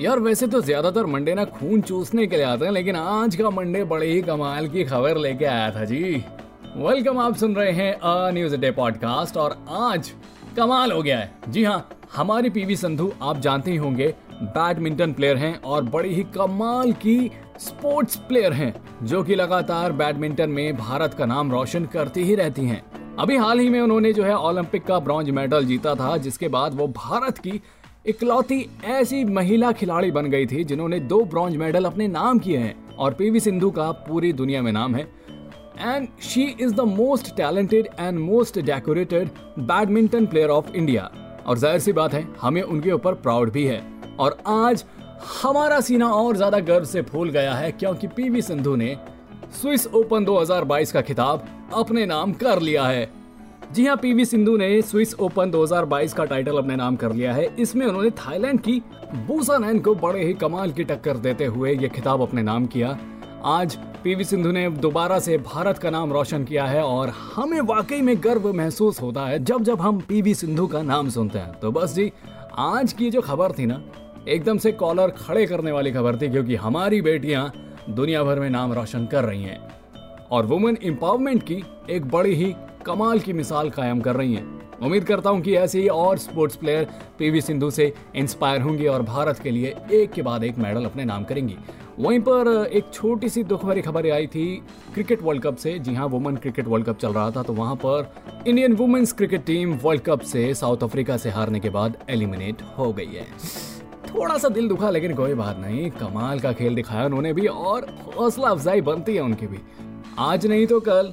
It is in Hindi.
यार, वैसे तो ज़्यादातर मंडे ना खून चूसने के लिए आते हैं, लेकिन आज का मंडे बड़े ही कमाल की खबर लेके आया था जी। वेलकम आप सुन रहे हैं अ न्यूज़ डे पॉडकास्ट और आज कमाल हो गया है। जी हाँ हमारी पीवी संधू, आप जानते ही होंगे बैडमिंटन प्लेयर हैं और बड़ी ही कमाल की स्पोर्ट्स प्लेयर हैं, जो कि लगातार बैडमिंटन में भारत का नाम रोशन करती ही रहती हैं। अभी हाल ही में उन्होंने जो है ओलंपिक का ब्रॉन्ज मेडल जीता था, जिसके बाद वो भारत की इकलौती ऐसी महिला खिलाड़ी बन गई थी जिन्होंने दो ब्रॉन्ज मेडल अपने नाम किए हैं और पीवी सिंधु का पूरी दुनिया में नाम है। And she is the most talented and most decorated badminton player of India और ज़ाहिर सी बात है, हमें उनके ऊपर प्राउड भी है। और आज हमारा सीना और ज़्यादा गर्व से फूल गया है क्योंकि पीवी सिंधु ने स्विस ओपन 2022 का खिताब अपने नाम कर लिया है। जी हाँ पीवी सिंधु ने स्विस ओपन 2022 का टाइटल अपने नाम कर लिया है। इसमें उन्होंने थाईलैंड की बूसा नैन को बड़े ही कमाल की टक्कर देते हुए ये खिताब अपने नाम किया। आज पीवी सिंधु ने दोबारा से भारत का नाम रोशन किया है और हमें वाकई में गर्व महसूस होता है जब जब हम पीवी सिंधु का नाम सुनते हैं। तो बस जी, आज की जो खबर थी ना, एकदम से कॉलर खड़े करने वाली खबर थी क्योंकि हमारी बेटियाँ दुनिया भर में नाम रोशन कर रही हैं। और वुमेन एम्पावरमेंट की एक बड़ी ही कमाल की मिसाल कायम कर रही हैं। उम्मीद करता हूँ कि ऐसे ही और स्पोर्ट्स प्लेयर पीवी सिंधु से इंस्पायर होंगी और भारत के लिए एक के बाद एक मेडल अपने नाम करेंगी। वहीं पर एक छोटी सी दुख भरी खबर आई थी क्रिकेट वर्ल्ड कप से। जी हाँ वुमेन क्रिकेट वर्ल्ड कप चल रहा था तो वहाँ पर Indian women's cricket team world cup से साउथ अफ्रीका से हारने के बाद एलिमिनेट हो गई है। थोड़ा सा दिल दुखा, लेकिन कोई बात नहीं, कमाल का खेल दिखाया उन्होंने भी और हौसला अफजाई बनती है उनकी भी। आज नहीं तो कल।